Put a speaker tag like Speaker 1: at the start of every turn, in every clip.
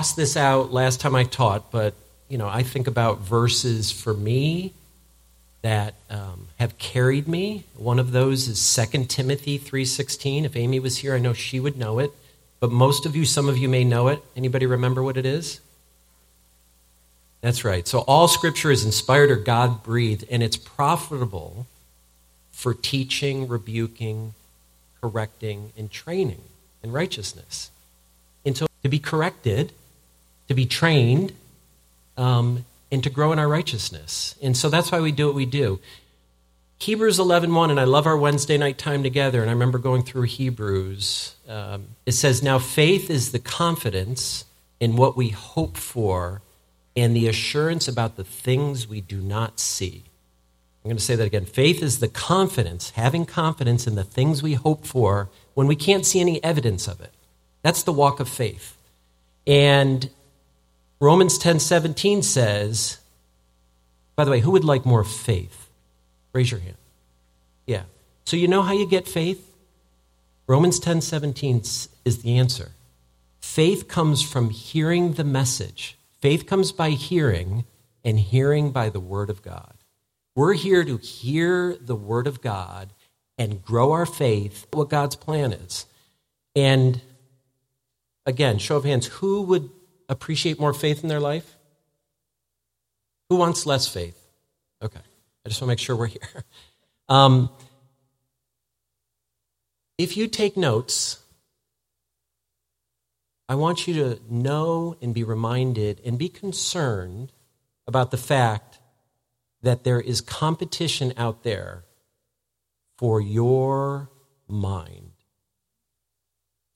Speaker 1: tossed this out last time I taught, but you know, I think about verses for me that um, have carried me. One of those is 2 Timothy 3.16. If Amy was here, I know she would know it. But most of you, some of you may know it. Anybody remember what it is? That's right. So all scripture is inspired or God breathed, and it's profitable for teaching, rebuking, correcting, and training in righteousness. And so to be corrected, to be trained, um, and to grow in our righteousness. And so that's why we do what we do. Hebrews 11.1, 1, and I love our Wednesday night time together, and I remember going through Hebrews. Um, it says, Now faith is the confidence in what we hope for and the assurance about the things we do not see. I'm going to say that again. Faith is the confidence, having confidence in the things we hope for when we can't see any evidence of it. That's the walk of faith. And Romans 10:17 says, by the way, who would like more faith? Raise your hand. Yeah. So you know how you get faith? Romans 10:17 is the answer. Faith comes from hearing the message. Faith comes by hearing and hearing by the word of God. We're here to hear the word of God and grow our faith, what God's plan is. And again, show of hands, who would appreciate more faith in their life? Who wants less faith? Okay. I just want to make sure we're here. Um, if you take notes, I want you to know and be reminded and be concerned about the fact that there is competition out there for your mind,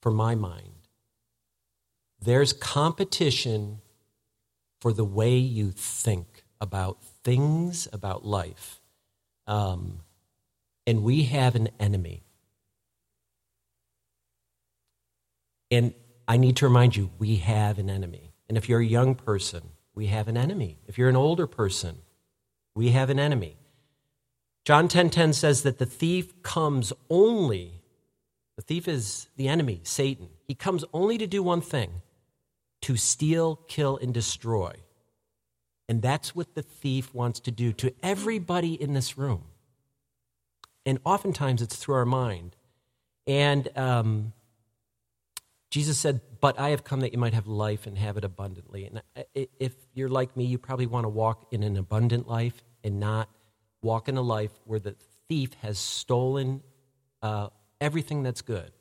Speaker 1: for my mind. There's competition for the way you think about things, about life. Um, and we have an enemy. And I need to remind you, we have an enemy. And if you're a young person, we have an enemy. If you're an older person, we have an enemy. John 10:10 10, 10 says that the thief comes only the thief is the enemy, Satan. He comes only to do one thing, to steal, kill and destroy. And that's what the thief wants to do to everybody in this room. And oftentimes it's through our mind. And um, Jesus said, But I have come that you might have life and have it abundantly. And if you're like me, you probably want to walk in an abundant life and not walk in a life where the thief has stolen uh, everything that's good.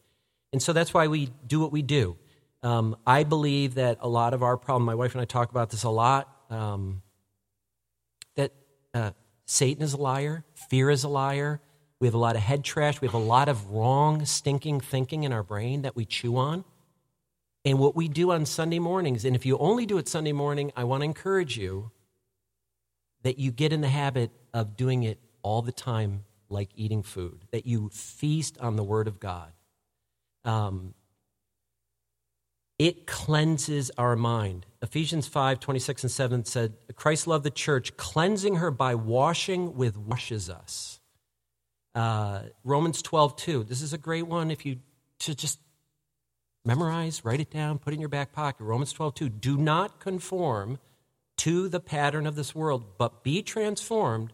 Speaker 1: And so that's why we do what we do. Um, I believe that a lot of our problem, my wife and I talk about this a lot, um, that uh, Satan is a liar, fear is a liar. We have a lot of head trash. We have a lot of wrong, stinking thinking in our brain that we chew on. And what we do on Sunday mornings, and if you only do it Sunday morning, I want to encourage you that you get in the habit of doing it all the time, like eating food, that you feast on the Word of God. Um, it cleanses our mind. Ephesians 5 26 and 7 said, Christ loved the church, cleansing her by washing with washes us. Uh, Romans 12 2. This is a great one if you to just memorize, write it down, put it in your back pocket. Romans 12, 2. Do not conform to the pattern of this world, but be transformed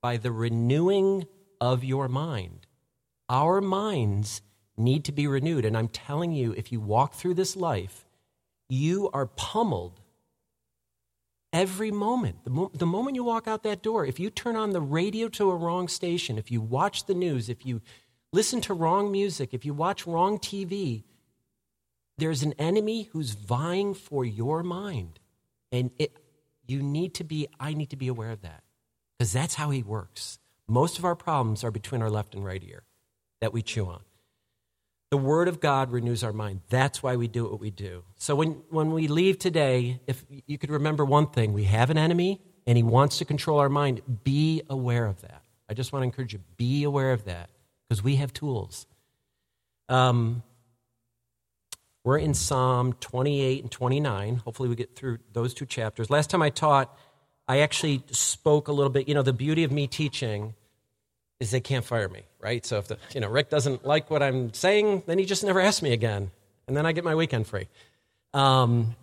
Speaker 1: by the renewing of your mind. Our minds need to be renewed. And I'm telling you, if you walk through this life, you are pummeled every moment. The, mo- the, moment you walk out that door, if you turn on the radio to a wrong station, if you watch the news, if you listen to wrong music, if you watch wrong TV, there's an enemy who's vying for your mind. And it, you need to be, I need to be aware of that because that's how he works. Most of our problems are between our left and right ear that we chew on. The Word of God renews our mind. That's why we do what we do. So when, when we leave today, if you could remember one thing, we have an enemy and he wants to control our mind. Be aware of that. I just want to encourage you, be aware of that because we have tools. Um, we're in Psalm 28 and 29. Hopefully, we get through those two chapters. Last time I taught, I actually spoke a little bit. You know, the beauty of me teaching is they can't fire me, right? So if the, you know Rick doesn't like what I'm saying, then he just never asks me again, and then I get my weekend free. Um,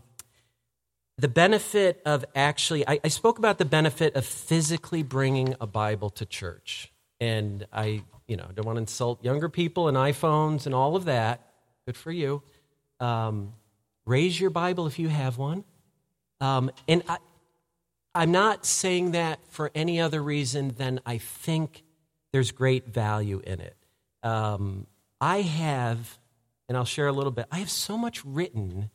Speaker 1: the benefit of actually, I, I spoke about the benefit of physically bringing a Bible to church. And I, you know, don't want to insult younger people and iPhones and all of that. Good for you. Um, raise your Bible if you have one. Um, and I, I'm not saying that for any other reason than I think there's great value in it. Um, I have, and I'll share a little bit, I have so much written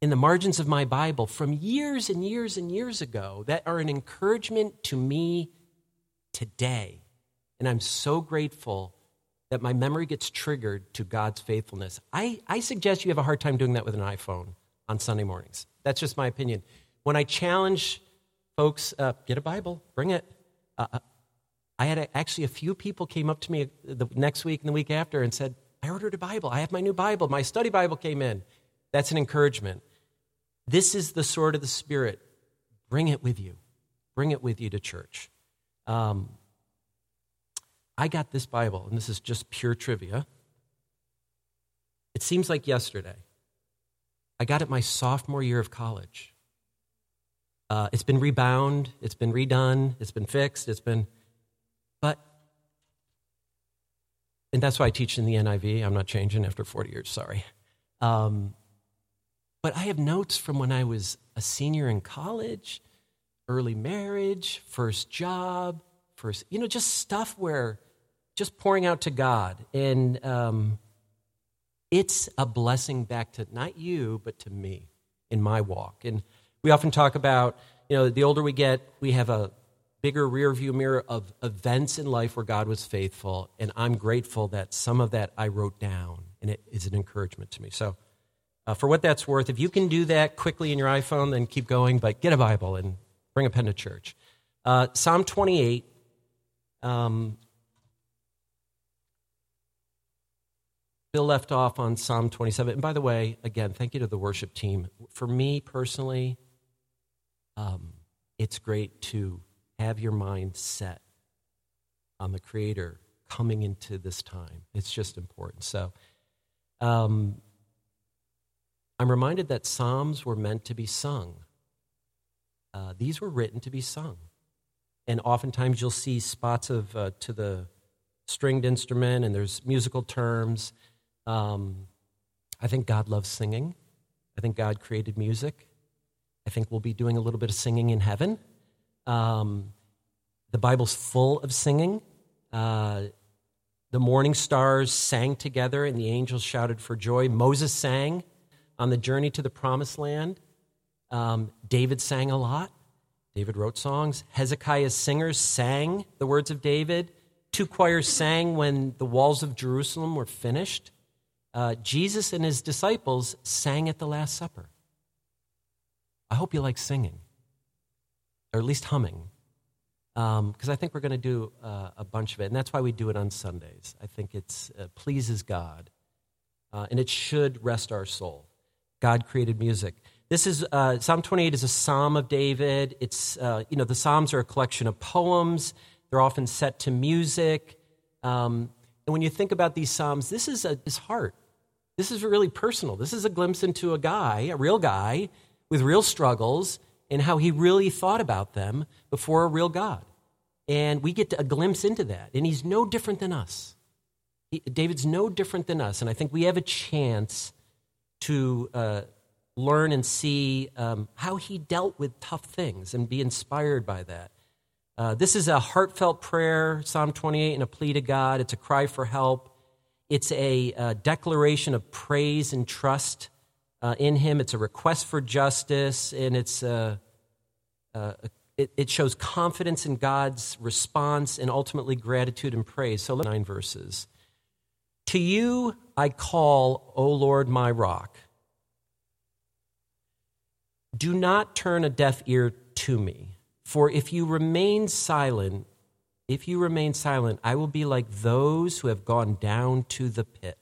Speaker 1: in the margins of my Bible from years and years and years ago that are an encouragement to me today. And I'm so grateful that my memory gets triggered to God's faithfulness. I, I suggest you have a hard time doing that with an iPhone on Sunday mornings. That's just my opinion. When I challenge folks, uh, get a Bible, bring it. Uh, uh I had a, actually a few people came up to me the next week and the week after and said, I ordered a Bible. I have my new Bible. My study Bible came in. That's an encouragement. This is the sword of the Spirit. Bring it with you. Bring it with you to church. Um, I got this Bible, and this is just pure trivia. It seems like yesterday. I got it my sophomore year of college. Uh, it's been rebound, it's been redone, it's been fixed, it's been. But, and that's why I teach in the NIV. I'm not changing after 40 years, sorry. Um, but I have notes from when I was a senior in college, early marriage, first job, first, you know, just stuff where just pouring out to God. And um, it's a blessing back to not you, but to me in my walk. And we often talk about, you know, the older we get, we have a bigger rear view mirror of events in life where God was faithful. And I'm grateful that some of that I wrote down, and it is an encouragement to me. So, uh, for what that's worth, if you can do that quickly in your iPhone, then keep going, but get a Bible and bring a pen to church. Uh, Psalm 28. Um, Bill left off on Psalm 27. And by the way, again, thank you to the worship team. For me personally, um, it's great to have your mind set on the Creator coming into this time. It's just important. So, um, I'm reminded that Psalms were meant to be sung. Uh, these were written to be sung. And oftentimes you'll see spots of uh, to the stringed instrument, and there's musical terms. Um, I think God loves singing. I think God created music. I think we'll be doing a little bit of singing in heaven. Um, the Bible's full of singing. Uh, the morning stars sang together, and the angels shouted for joy. Moses sang on the journey to the promised land. Um, David sang a lot. David wrote songs. Hezekiah's singers sang the words of David. Two choirs sang when the walls of Jerusalem were finished. Uh, Jesus and his disciples sang at the Last Supper. I hope you like singing, or at least humming, because um, I think we're going to do uh, a bunch of it. And that's why we do it on Sundays. I think it uh, pleases God, uh, and it should rest our soul. God created music. This is uh, Psalm 28 is a psalm of David. It's uh, you know the psalms are a collection of poems. They're often set to music. Um, and when you think about these psalms, this is a, his heart. This is really personal. This is a glimpse into a guy, a real guy, with real struggles, and how he really thought about them before a real God. And we get a glimpse into that. And he's no different than us. He, David's no different than us. And I think we have a chance to uh, learn and see um, how he dealt with tough things and be inspired by that. Uh, this is a heartfelt prayer, Psalm 28, and a plea to God. It's a cry for help. It's a, a uh, declaration of praise and trust uh, in Him. It's a request for justice, and it's a, uh, uh, it, it, shows confidence in God's response and ultimately gratitude and praise. So, nine verses. To you I call, O Lord, my rock. Do not turn a deaf ear to me, for if you remain silent, if you remain silent, I will be like those who have gone down to the pit.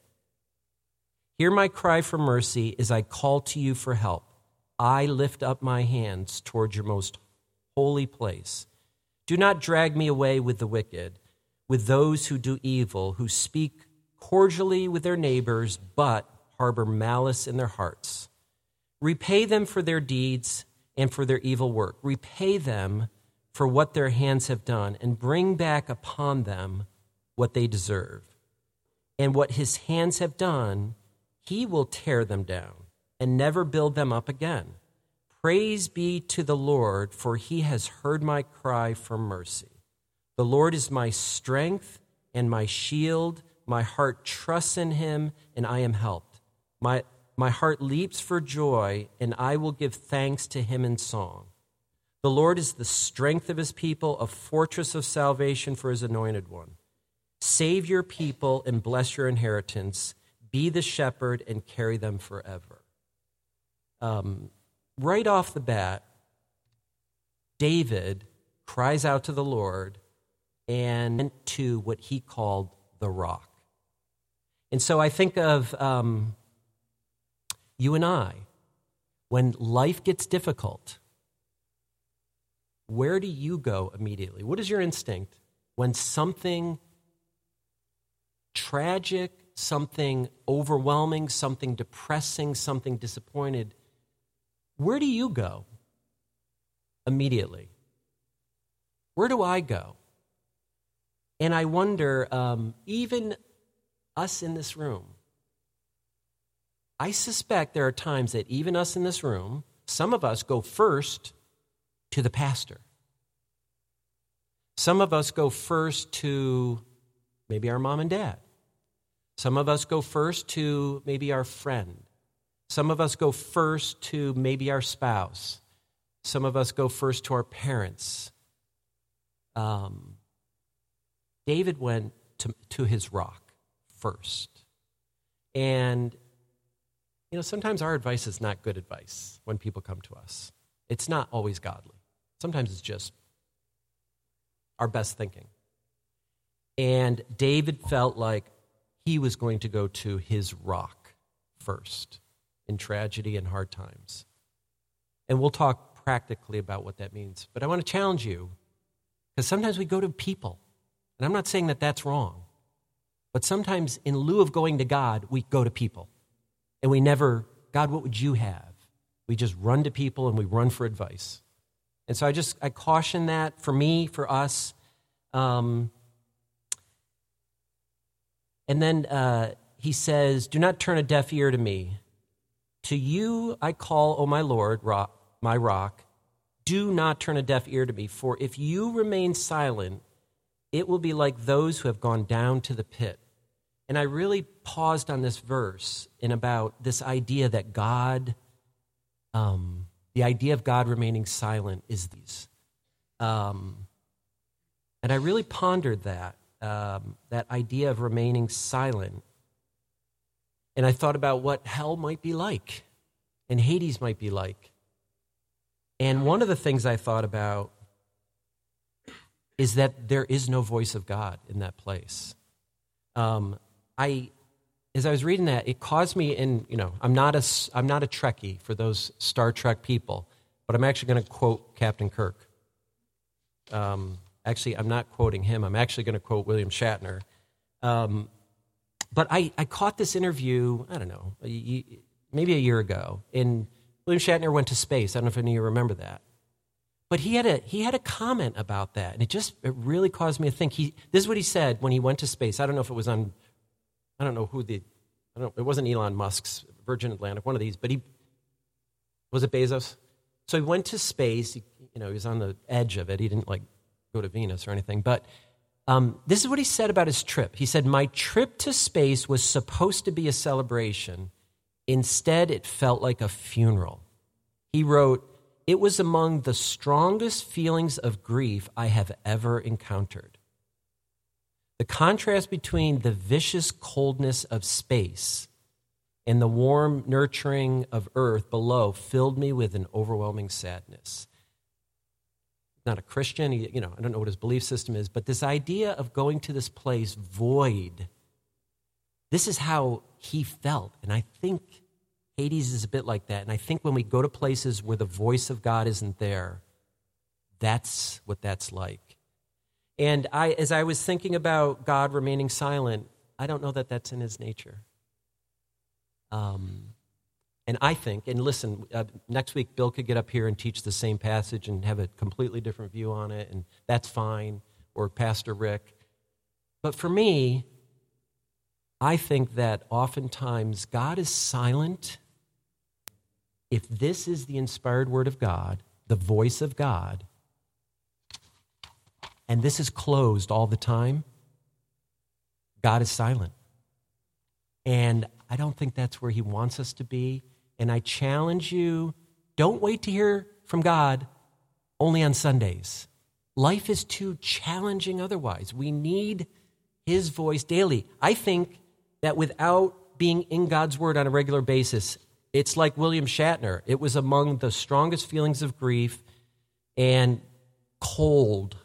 Speaker 1: Hear my cry for mercy as I call to you for help. I lift up my hands toward your most holy place. Do not drag me away with the wicked, with those who do evil, who speak cordially with their neighbors, but harbor malice in their hearts. Repay them for their deeds and for their evil work. Repay them for what their hands have done, and bring back upon them what they deserve. And what his hands have done, he will tear them down and never build them up again. Praise be to the Lord, for he has heard my cry for mercy. The Lord is my strength and my shield. My heart trusts in him, and I am helped. My my heart leaps for joy, and I will give thanks to him in song. The Lord is the strength of his people, a fortress of salvation for his anointed one. Save your people and bless your inheritance. Be the shepherd and carry them forever. Um, right off the bat, David cries out to the Lord and to what he called the rock. And so I think of um, you and I, when life gets difficult, where do you go immediately? What is your instinct when something tragic, something overwhelming, something depressing, something disappointed, where do you go immediately? Where do I go? And I wonder, um, even us in this room, I suspect there are times that even us in this room, some of us go first to the pastor. Some of us go first to maybe our mom and dad. Some of us go first to maybe our friend. Some of us go first to maybe our spouse. Some of us go first to our parents. Um, David went to, to his rock first. And you know, sometimes our advice is not good advice when people come to us. It's not always godly. Sometimes it's just our best thinking. And David felt like he was going to go to his rock first in tragedy and hard times. And we'll talk practically about what that means. But I want to challenge you because sometimes we go to people. And I'm not saying that that's wrong. But sometimes, in lieu of going to God, we go to people. And we never, God, what would you have? We just run to people and we run for advice. And so I just, I caution that for me, for us. Um, and then uh, he says, Do not turn a deaf ear to me. To you I call, O my Lord, rock, my rock. Do not turn a deaf ear to me, for if you remain silent, it will be like those who have gone down to the pit. And I really paused on this verse in about this idea that God, um, the idea of God remaining silent is these. Um, and I really pondered that, um, that idea of remaining silent. And I thought about what hell might be like and Hades might be like. And one of the things I thought about is that there is no voice of God in that place. Um, I, as I was reading that, it caused me in, you know, I'm not a, I'm not a Trekkie for those Star Trek people, but I'm actually going to quote Captain Kirk. Um, actually, I'm not quoting him. I'm actually going to quote William Shatner. Um, but I, I caught this interview, I don't know, maybe a year ago, and William Shatner went to space. I don't know if any of you remember that. But he had a he had a comment about that, and it just it really caused me to think. He this is what he said when he went to space. I don't know if it was on I don't know who the, I don't, it wasn't Elon Musk's Virgin Atlantic, one of these, but he, was it Bezos? So he went to space. He, you know, he was on the edge of it. He didn't like go to Venus or anything. But um, this is what he said about his trip. He said, My trip to space was supposed to be a celebration. Instead, it felt like a funeral. He wrote, It was among the strongest feelings of grief I have ever encountered. The contrast between the vicious coldness of space and the warm nurturing of earth below filled me with an overwhelming sadness. Not a Christian, you know, I don't know what his belief system is, but this idea of going to this place void, this is how he felt. And I think Hades is a bit like that. And I think when we go to places where the voice of God isn't there, that's what that's like. And I, as I was thinking about God remaining silent, I don't know that that's in his nature. Um, And I think, and listen, uh, next week Bill could get up here and teach the same passage and have a completely different view on it, and that's fine, or Pastor Rick. But for me, I think that oftentimes God is silent. If this is the inspired word of God, the voice of God, and this is closed all the time, God is silent. And I don't think that's where He wants us to be. And I challenge you don't wait to hear from God only on Sundays. Life is too challenging otherwise. We need His voice daily. I think that without being in God's Word on a regular basis, it's like William Shatner. It was among the strongest feelings of grief and cold.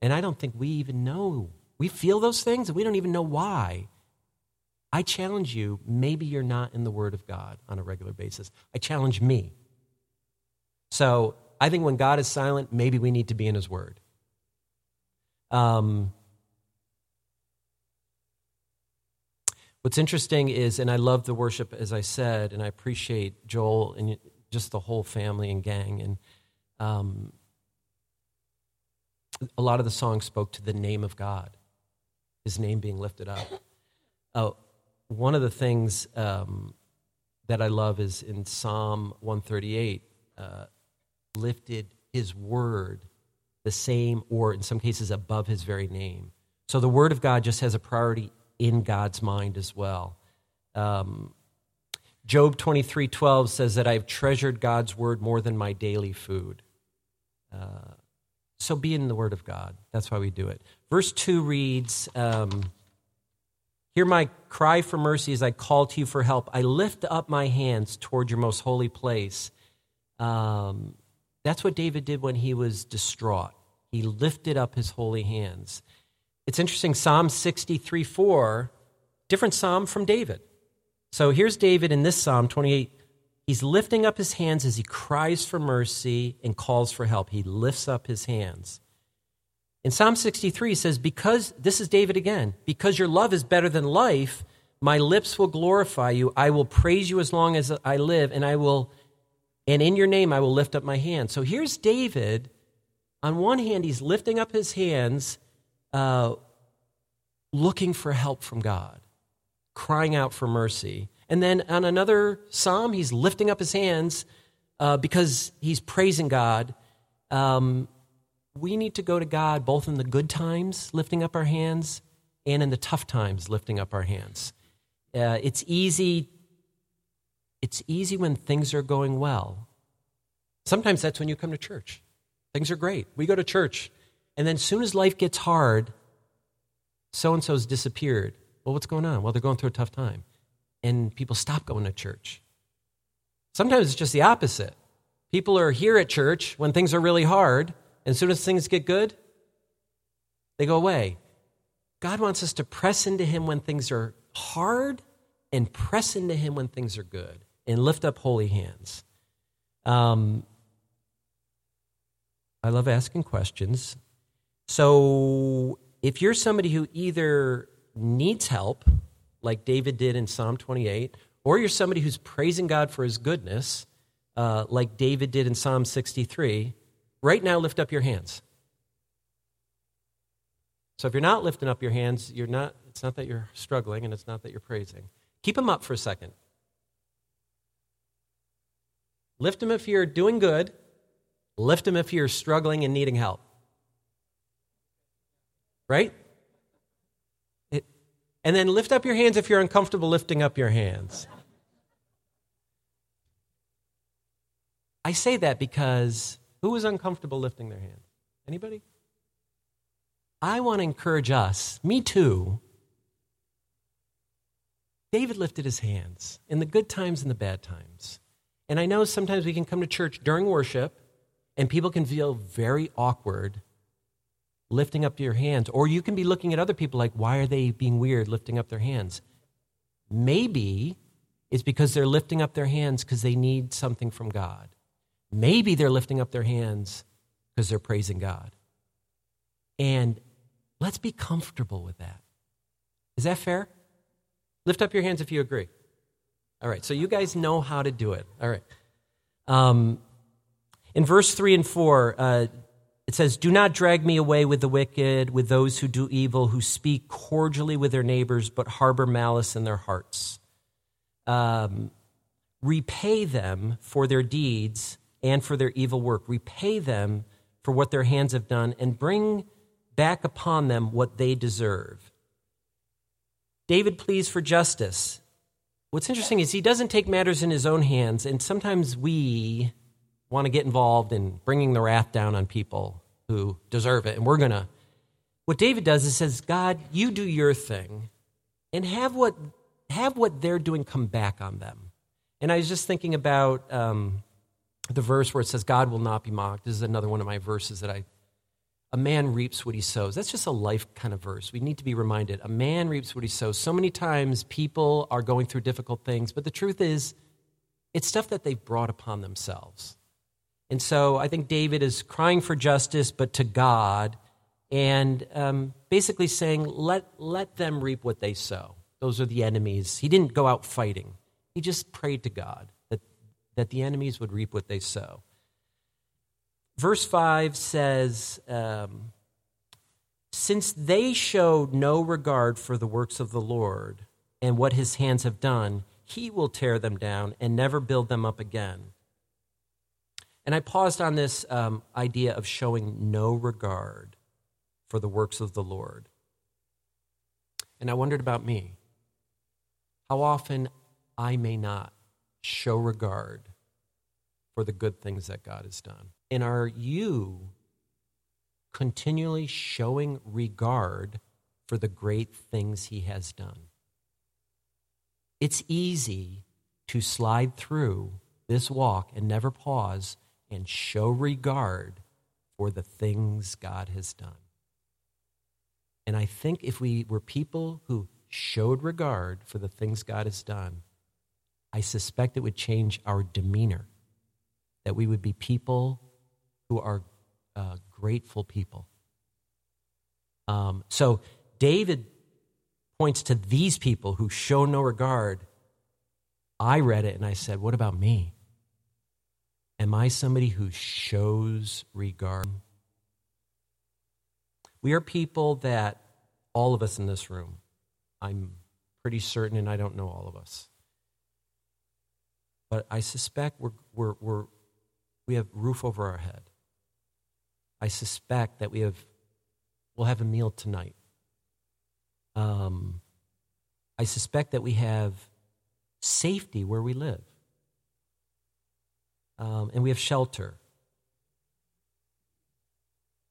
Speaker 1: And I don't think we even know. We feel those things and we don't even know why. I challenge you, maybe you're not in the Word of God on a regular basis. I challenge me. So I think when God is silent, maybe we need to be in His Word. Um, what's interesting is, and I love the worship, as I said, and I appreciate Joel and just the whole family and gang. And um, a lot of the songs spoke to the name of God, His name being lifted up. Oh, one of the things um, that I love is in Psalm 138, uh, lifted his word the same, or in some cases above his very name. So the word of God just has a priority in God's mind as well. Um, Job 23 12 says that I've treasured God's word more than my daily food. Uh, so be in the word of God. That's why we do it. Verse 2 reads, um, Hear my cry for mercy as I call to you for help. I lift up my hands toward your most holy place. Um, that's what David did when he was distraught. He lifted up his holy hands. It's interesting, Psalm 63 4, different psalm from David. So here's David in this Psalm 28. He's lifting up his hands as he cries for mercy and calls for help. He lifts up his hands. In Psalm 63, he says, Because, this is David again, because your love is better than life, my lips will glorify you. I will praise you as long as I live, and I will, and in your name I will lift up my hands. So here's David. On one hand, he's lifting up his hands, uh, looking for help from God, crying out for mercy. And then on another psalm, he's lifting up his hands uh, because he's praising God. Um, we need to go to God both in the good times, lifting up our hands, and in the tough times, lifting up our hands. Uh, it's easy. It's easy when things are going well. Sometimes that's when you come to church. Things are great. We go to church, and then as soon as life gets hard, so and so's disappeared. Well, what's going on? Well, they're going through a tough time, and people stop going to church. Sometimes it's just the opposite. People are here at church when things are really hard, and as soon as things get good, they go away. God wants us to press into Him when things are hard and press into Him when things are good and lift up holy hands. Um, I love asking questions. So if you're somebody who either needs help, like David did in Psalm 28, or you're somebody who's praising God for his goodness, uh, like David did in Psalm 63, Right now, lift up your hands. So if you're not lifting up your hands, you're not, it's not that you're struggling and it's not that you're praising. Keep them up for a second. Lift them if you're doing good, lift them if you're struggling and needing help. Right? It, and then lift up your hands if you're uncomfortable lifting up your hands. I say that because who was uncomfortable lifting their hand? Anybody? I want to encourage us, me too. David lifted his hands in the good times and the bad times. And I know sometimes we can come to church during worship and people can feel very awkward lifting up your hands. Or you can be looking at other people like, why are they being weird lifting up their hands? Maybe it's because they're lifting up their hands because they need something from God. Maybe they're lifting up their hands because they're praising God. And let's be comfortable with that. Is that fair? Lift up your hands if you agree. All right, so you guys know how to do it. All right. Um, in verse 3 and 4, uh, it says, Do not drag me away with the wicked, with those who do evil, who speak cordially with their neighbors, but harbor malice in their hearts. Um, repay them for their deeds and for their evil work. Repay them for what their hands have done, and bring back upon them what they deserve. David pleads for justice. What's interesting is he doesn't take matters in his own hands, and sometimes we want to get involved in bringing the wrath down on people who deserve it, and we're going to. What David does is says, God, you do your thing, and have what have what they're doing come back on them. And I was just thinking about um, the verse where it says, God will not be mocked. This is another one of my verses that I. A man reaps what he sows. That's just a life kind of verse. We need to be reminded. A man reaps what he sows. So many times people are going through difficult things, but the truth is, it's stuff that they've brought upon themselves. And so I think David is crying for justice, but to God, and um, basically saying, let, let them reap what they sow. Those are the enemies. He didn't go out fighting, he just prayed to God that, the enemies would reap what they sow. Verse 5 says, um, Since they showed no regard for the works of the Lord and what his hands have done, he will tear them down and never build them up again. And I paused on this um, idea of showing no regard for the works of the Lord. And I wondered about me. How often I may not show regard for the good things that God has done. And are you continually showing regard for the great things He has done? It's easy to slide through this walk and never pause and show regard for the things God has done. And I think if we were people who showed regard for the things God has done, I suspect it would change our demeanor, that we would be people who are uh, grateful people. Um, so David points to these people who show no regard. I read it and I said, What about me? Am I somebody who shows regard? We are people that, all of us in this room, I'm pretty certain, and I don't know all of us, but I suspect we're, we're, we're, we have roof over our head. I suspect that we have, we'll have a meal tonight. Um, I suspect that we have safety where we live um, and we have shelter.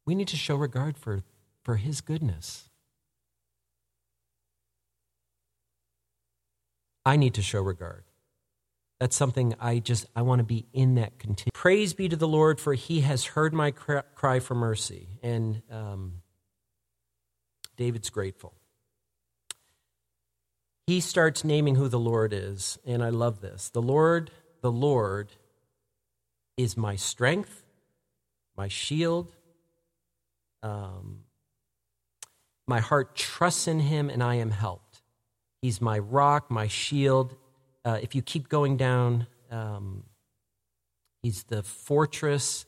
Speaker 1: We need to show regard for, for His goodness. I need to show regard. That's something I just, I want to be in that continue. Praise be to the Lord, for he has heard my cry for mercy. And um, David's grateful. He starts naming who the Lord is, and I love this. The Lord, the Lord is my strength, my shield. Um, my heart trusts in him, and I am helped. He's my rock, my shield. Uh, if you keep going down, um, he's the fortress.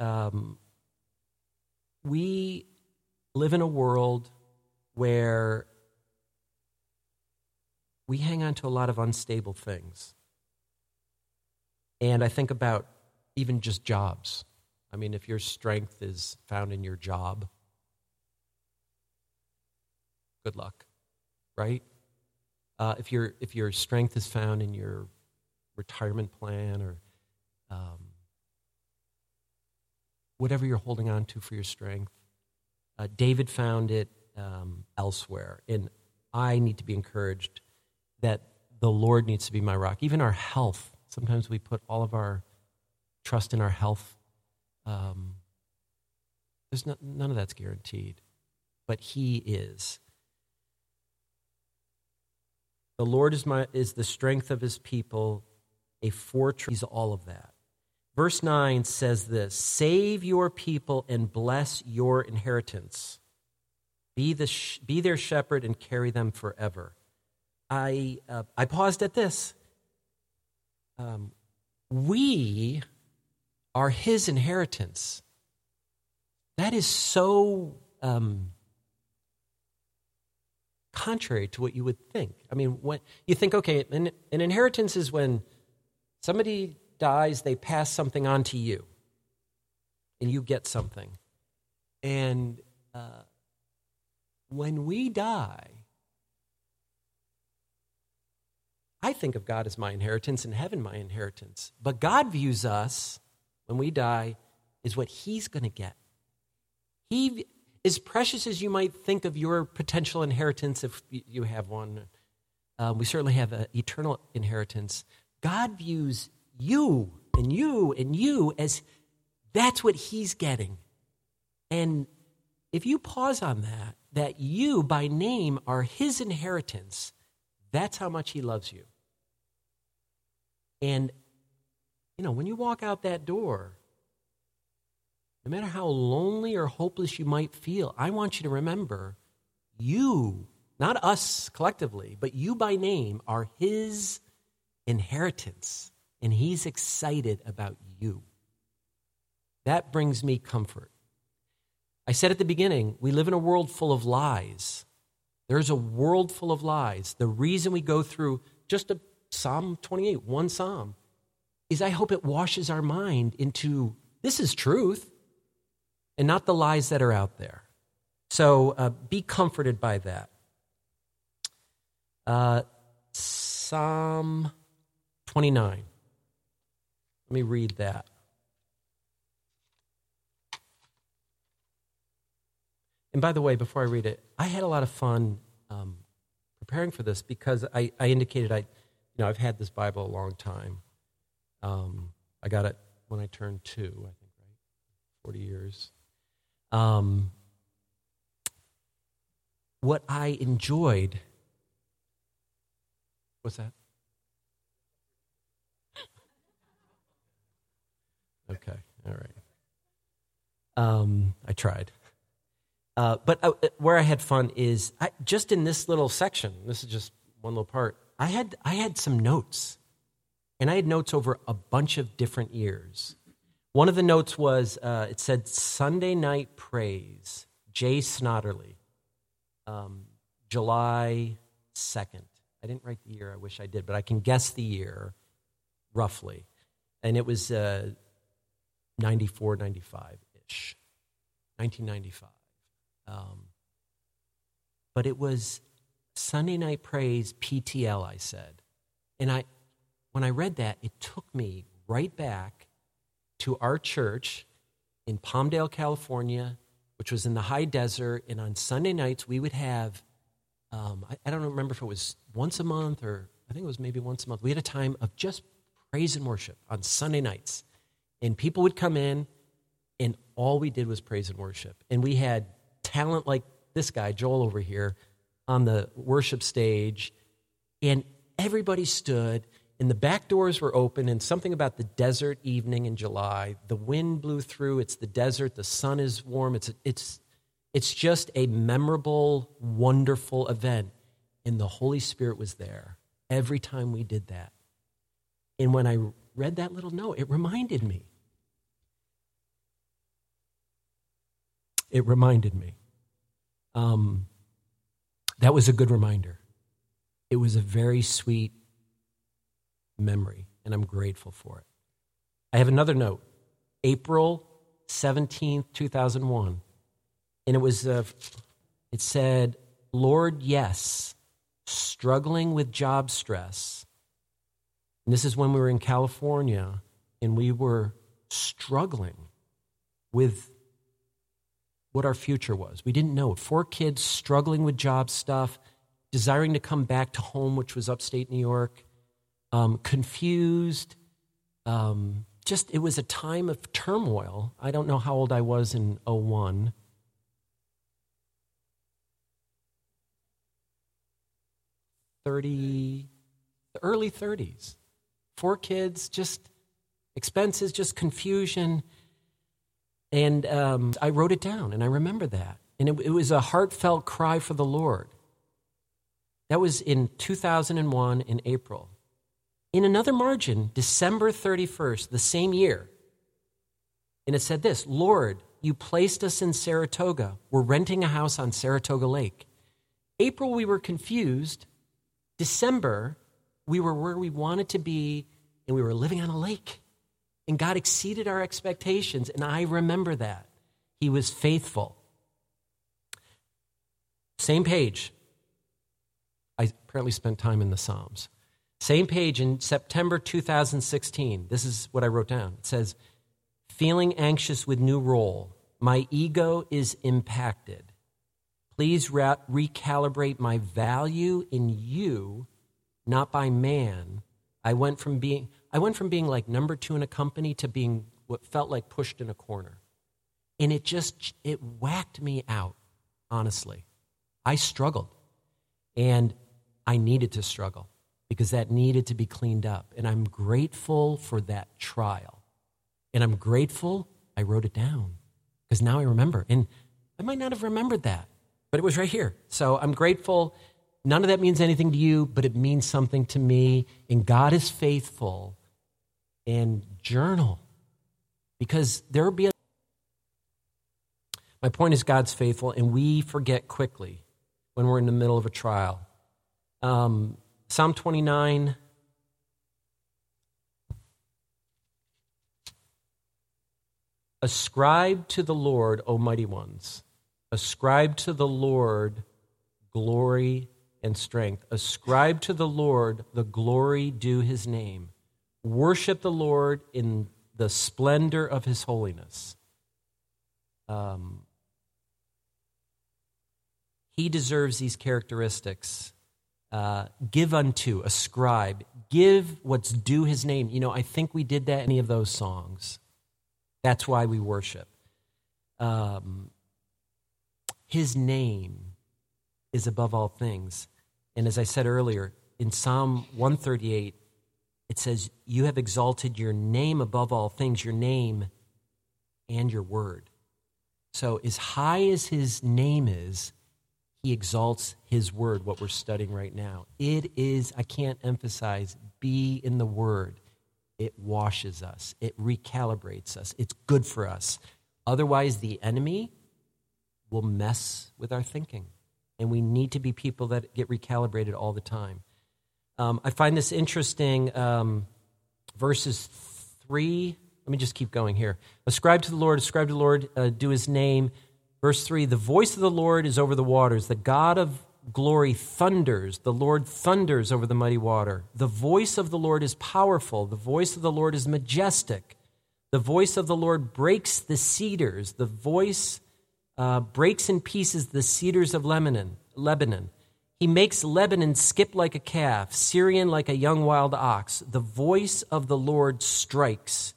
Speaker 1: Um, we live in a world where we hang on to a lot of unstable things. And I think about even just jobs. I mean, if your strength is found in your job, good luck, right? Uh, if, your, if your strength is found in your retirement plan or um, whatever you're holding on to for your strength, uh, David found it um, elsewhere. And I need to be encouraged that the Lord needs to be my rock. Even our health. Sometimes we put all of our trust in our health. Um, there's no, none of that's guaranteed, but He is. The Lord is, my, is the strength of His people, a fortress. He's all of that. Verse 9 says this Save your people and bless your inheritance. Be, the be their shepherd and carry them forever. I, uh, I paused at this. um, we are his inheritance. That is so um, contrary to what you would think. I mean, when you think, okay, an, an inheritance is when somebody dies, they pass something on to you, and you get something. And uh, when we die, I think of God as my inheritance and heaven my inheritance. But God views us when we die is what He's going to get. He, as precious as you might think of your potential inheritance, if you have one, uh, we certainly have an eternal inheritance. God views you and you and you as that's what He's getting. And if you pause on that, that you by name are His inheritance, that's how much He loves you. And, you know, when you walk out that door, no matter how lonely or hopeless you might feel, I want you to remember you, not us collectively, but you by name, are His inheritance. And He's excited about you. That brings me comfort. I said at the beginning, we live in a world full of lies. There's a world full of lies. The reason we go through just a Psalm 28, one psalm, is I hope it washes our mind into this is truth and not the lies that are out there. So uh, be comforted by that. Uh, Psalm 29. Let me read that. And by the way, before I read it, I had a lot of fun um, preparing for this because I, I indicated I you know, I've had this Bible a long time. Um, I got it when I turned two, I think, right? 40 years. Um, what I enjoyed, what's that? Okay, all right. Um, I tried. Uh, but uh, where I had fun is I, just in this little section, this is just one little part. I had, I had some notes, and I had notes over a bunch of different years. One of the notes was uh, it said Sunday Night Praise, Jay Snodderly, um, July 2nd. I didn't write the year, I wish I did, but I can guess the year roughly. And it was uh, 94, 95 ish, 1995. Um, but it was Sunday Night Praise PTL, I said. And I, when I read that, it took me right back to our church in Palmdale, California, which was in the high desert. And on Sunday nights, we would have, um, I, I don't remember if it was once a month or I think it was maybe once a month. We had a time of just praise and worship on Sunday nights. And people would come in, and all we did was praise and worship. And we had talent like this guy, Joel over here, on the worship stage, and everybody stood, and the back doors were open, and something about the desert evening in July. The wind blew through. It's the desert. The sun is warm. It's, it's, it's just a memorable, wonderful event. And the Holy Spirit was there every time we did that. And when I read that little note, it reminded me. It reminded me. Um, that was a good reminder. It was a very sweet memory, and I'm grateful for it. I have another note April 17th, 2001. And it was, uh, it said, Lord, yes, struggling with job stress. And this is when we were in California and we were struggling with what our future was. We didn't know. Four kids struggling with job stuff, desiring to come back to home, which was upstate New York, um, confused. Um, just, it was a time of turmoil. I don't know how old I was in 01. Thirty, the early 30s. Four kids, just expenses, just confusion. And um, I wrote it down, and I remember that. And it, it was a heartfelt cry for the Lord. That was in 2001 in April. In another margin, December 31st, the same year, and it said this Lord, you placed us in Saratoga. We're renting a house on Saratoga Lake. April, we were confused. December, we were where we wanted to be, and we were living on a lake. And God exceeded our expectations, and I remember that. He was faithful. Same page. I apparently spent time in the Psalms. Same page in September 2016. This is what I wrote down. It says, Feeling anxious with new role. My ego is impacted. Please re- recalibrate my value in you, not by man. I went from being I went from being like number 2 in a company to being what felt like pushed in a corner. And it just it whacked me out, honestly. I struggled. And I needed to struggle because that needed to be cleaned up. And I'm grateful for that trial. And I'm grateful I wrote it down because now I remember. And I might not have remembered that, but it was right here. So I'm grateful. None of that means anything to you, but it means something to me. And God is faithful. And journal because there will be a. My point is, God's faithful, and we forget quickly when we're in the middle of a trial. Um, Psalm 29. Ascribe to the Lord, O mighty ones. Ascribe to the Lord glory and strength. Ascribe to the Lord the glory due his name. Worship the Lord in the splendor of his holiness. Um, he deserves these characteristics uh, give unto, ascribe, give what's due his name. You know, I think we did that in any of those songs. That's why we worship. Um, his name is above all things. And as I said earlier, in Psalm 138, it says, You have exalted your name above all things, your name and your word. So, as high as his name is, he exalts his word, what we're studying right now. It is, I can't emphasize, be in the word. It washes us, it recalibrates us, it's good for us. Otherwise, the enemy will mess with our thinking. And we need to be people that get recalibrated all the time. Um, I find this interesting. Um, verses 3, let me just keep going here. Ascribe to the Lord, ascribe to the Lord, uh, due his name. Verse 3 The voice of the Lord is over the waters. The God of glory thunders. The Lord thunders over the mighty water. The voice of the Lord is powerful. The voice of the Lord is majestic. The voice of the Lord breaks the cedars. The voice uh, breaks in pieces the cedars of Lebanon. Lebanon. He makes Lebanon skip like a calf, Sirion like a young wild ox. The voice of the Lord strikes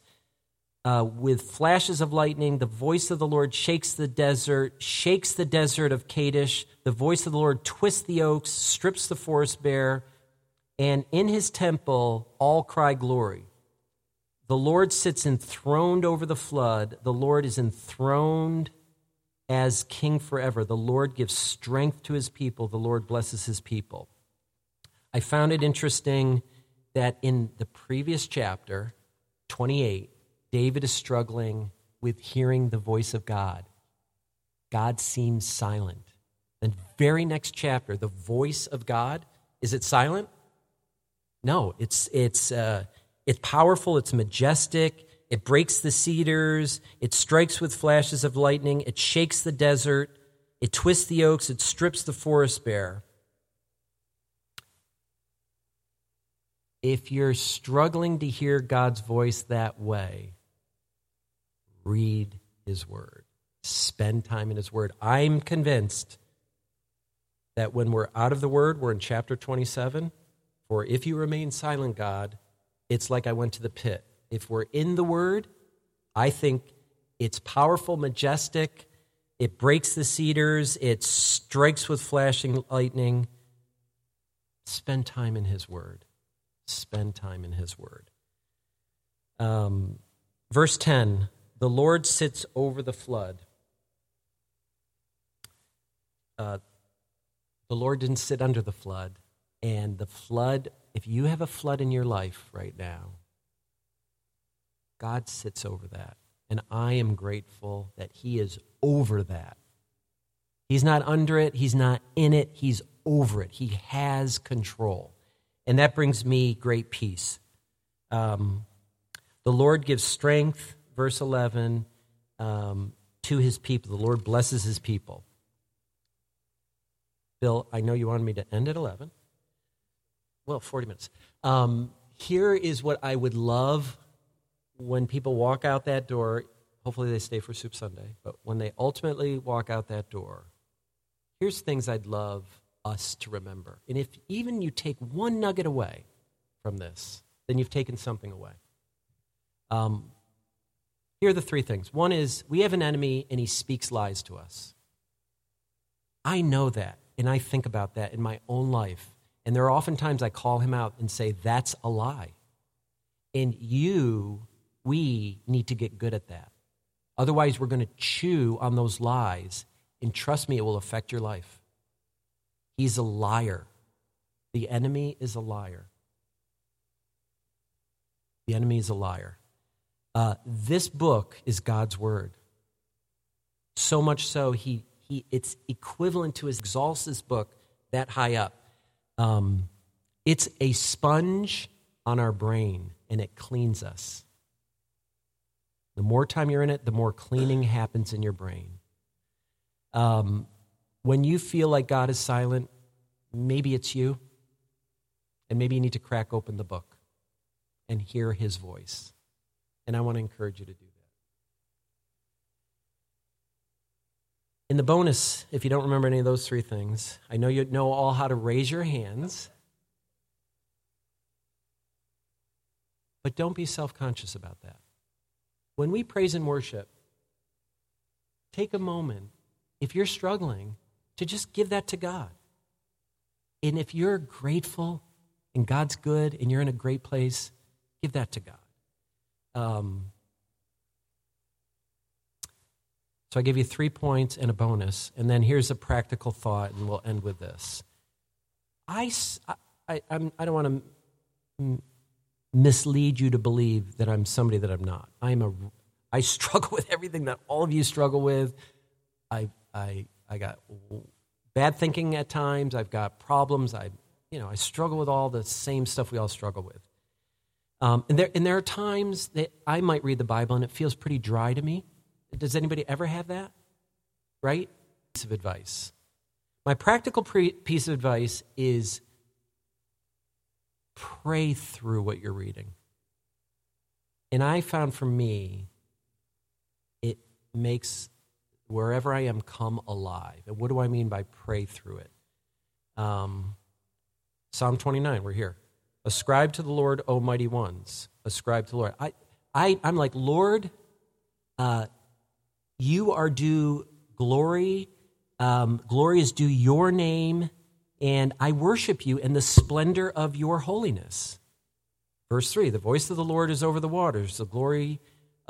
Speaker 1: uh, with flashes of lightning. The voice of the Lord shakes the desert, shakes the desert of Kadesh. The voice of the Lord twists the oaks, strips the forest bare. And in his temple, all cry glory. The Lord sits enthroned over the flood. The Lord is enthroned as king forever. The Lord gives strength to his people. The Lord blesses his people. I found it interesting that in the previous chapter, 28, David is struggling with hearing the voice of God. God seems silent. The very next chapter, the voice of God, is it silent? No, it's, it's, uh, it's powerful, it's majestic, it breaks the cedars, it strikes with flashes of lightning, it shakes the desert, it twists the oaks, it strips the forest bare. If you're struggling to hear God's voice that way, read His Word, spend time in His Word. I'm convinced that when we're out of the Word, we're in chapter 27. For if you remain silent, God, it's like I went to the pit. If we're in the Word, I think it's powerful, majestic. It breaks the cedars. It strikes with flashing lightning. Spend time in His Word. Spend time in His Word. Um, verse 10 the Lord sits over the flood. Uh, the Lord didn't sit under the flood, and the flood, if you have a flood in your life right now, God sits over that. And I am grateful that He is over that. He's not under it, He's not in it, He's over it. He has control. And that brings me great peace. Um, the Lord gives strength, verse 11, um, to His people. The Lord blesses His people. Bill, I know you wanted me to end at 11. Well, 40 minutes. Um, here is what I would love when people walk out that door. Hopefully, they stay for Soup Sunday. But when they ultimately walk out that door, here's things I'd love us to remember. And if even you take one nugget away from this, then you've taken something away. Um, here are the three things. One is we have an enemy and he speaks lies to us. I know that, and I think about that in my own life. And there are often times I call him out and say, That's a lie. And you, we need to get good at that. Otherwise, we're going to chew on those lies, and trust me, it will affect your life. He's a liar. The enemy is a liar. The enemy is a liar. Uh, this book is God's word. So much so, he, he, it's equivalent to his exalts this book that high up. Um, it's a sponge on our brain, and it cleans us. The more time you're in it, the more cleaning happens in your brain. Um, when you feel like God is silent, maybe it's you. And maybe you need to crack open the book and hear his voice. And I want to encourage you to do that. In the bonus, if you don't remember any of those three things, I know you know all how to raise your hands. But don't be self conscious about that. When we praise and worship, take a moment if you're struggling, to just give that to God. And if you're grateful and God's good and you're in a great place, give that to God. Um, so I give you three points and a bonus. And then here's a practical thought, and we'll end with this. I, I, I'm, I do not want to mislead you to believe that I'm somebody that I'm not. I'm a, I struggle with everything that all of you struggle with. I, I, I got bad thinking at times. I've got problems. I, you know, I struggle with all the same stuff we all struggle with. Um, and, there, and there are times that I might read the Bible and it feels pretty dry to me. Does anybody ever have that? Right? Piece of advice. My practical pre- piece of advice is pray through what you're reading. And I found for me, it makes wherever I am, come alive. And what do I mean by pray through it? Um, Psalm 29, we're here. Ascribe to the Lord, O mighty ones. Ascribe to the Lord. I, I, I'm like, Lord, uh, you are due glory. Um, glory is due your name, and I worship you in the splendor of your holiness. Verse 3 The voice of the Lord is over the waters, the glory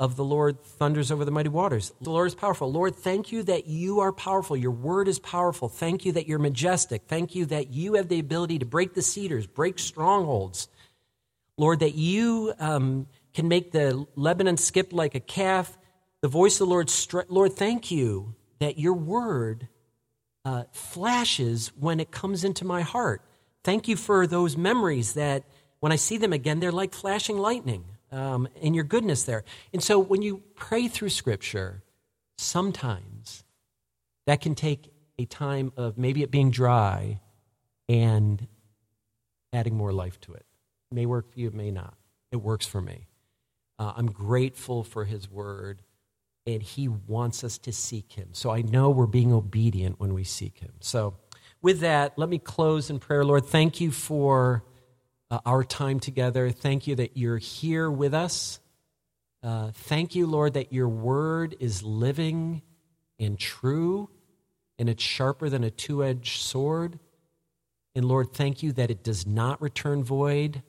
Speaker 1: of the Lord thunders over the mighty waters. The Lord is powerful. Lord, thank you that you are powerful. Your word is powerful. Thank you that you're majestic. Thank you that you have the ability to break the cedars, break strongholds. Lord, that you um, can make the Lebanon skip like a calf. The voice of the Lord, Lord, thank you that your word uh, flashes when it comes into my heart. Thank you for those memories that when I see them again, they're like flashing lightning um, and your goodness there. And so when you pray through Scripture, sometimes that can take a time of maybe it being dry and adding more life to it. It may work for you, it may not. It works for me. Uh, I'm grateful for His Word, and He wants us to seek Him. So I know we're being obedient when we seek Him. So, with that, let me close in prayer. Lord, thank you for uh, our time together. Thank you that you're here with us. Uh, thank you, Lord, that your word is living and true, and it's sharper than a two edged sword. And Lord, thank you that it does not return void.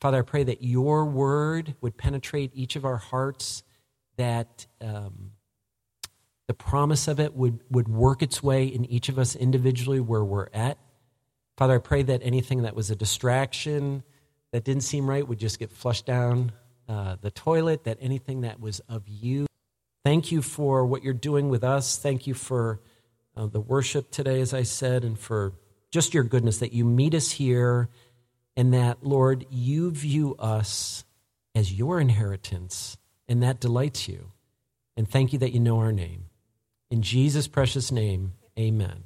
Speaker 1: Father, I pray that your word would penetrate each of our hearts, that um, the promise of it would, would work its way in each of us individually where we're at. Father, I pray that anything that was a distraction, that didn't seem right would just get flushed down uh, the toilet, that anything that was of you. Thank you for what you're doing with us. Thank you for uh, the worship today, as I said, and for just your goodness that you meet us here and that, Lord, you view us as your inheritance, and that delights you. And thank you that you know our name. In Jesus' precious name, amen.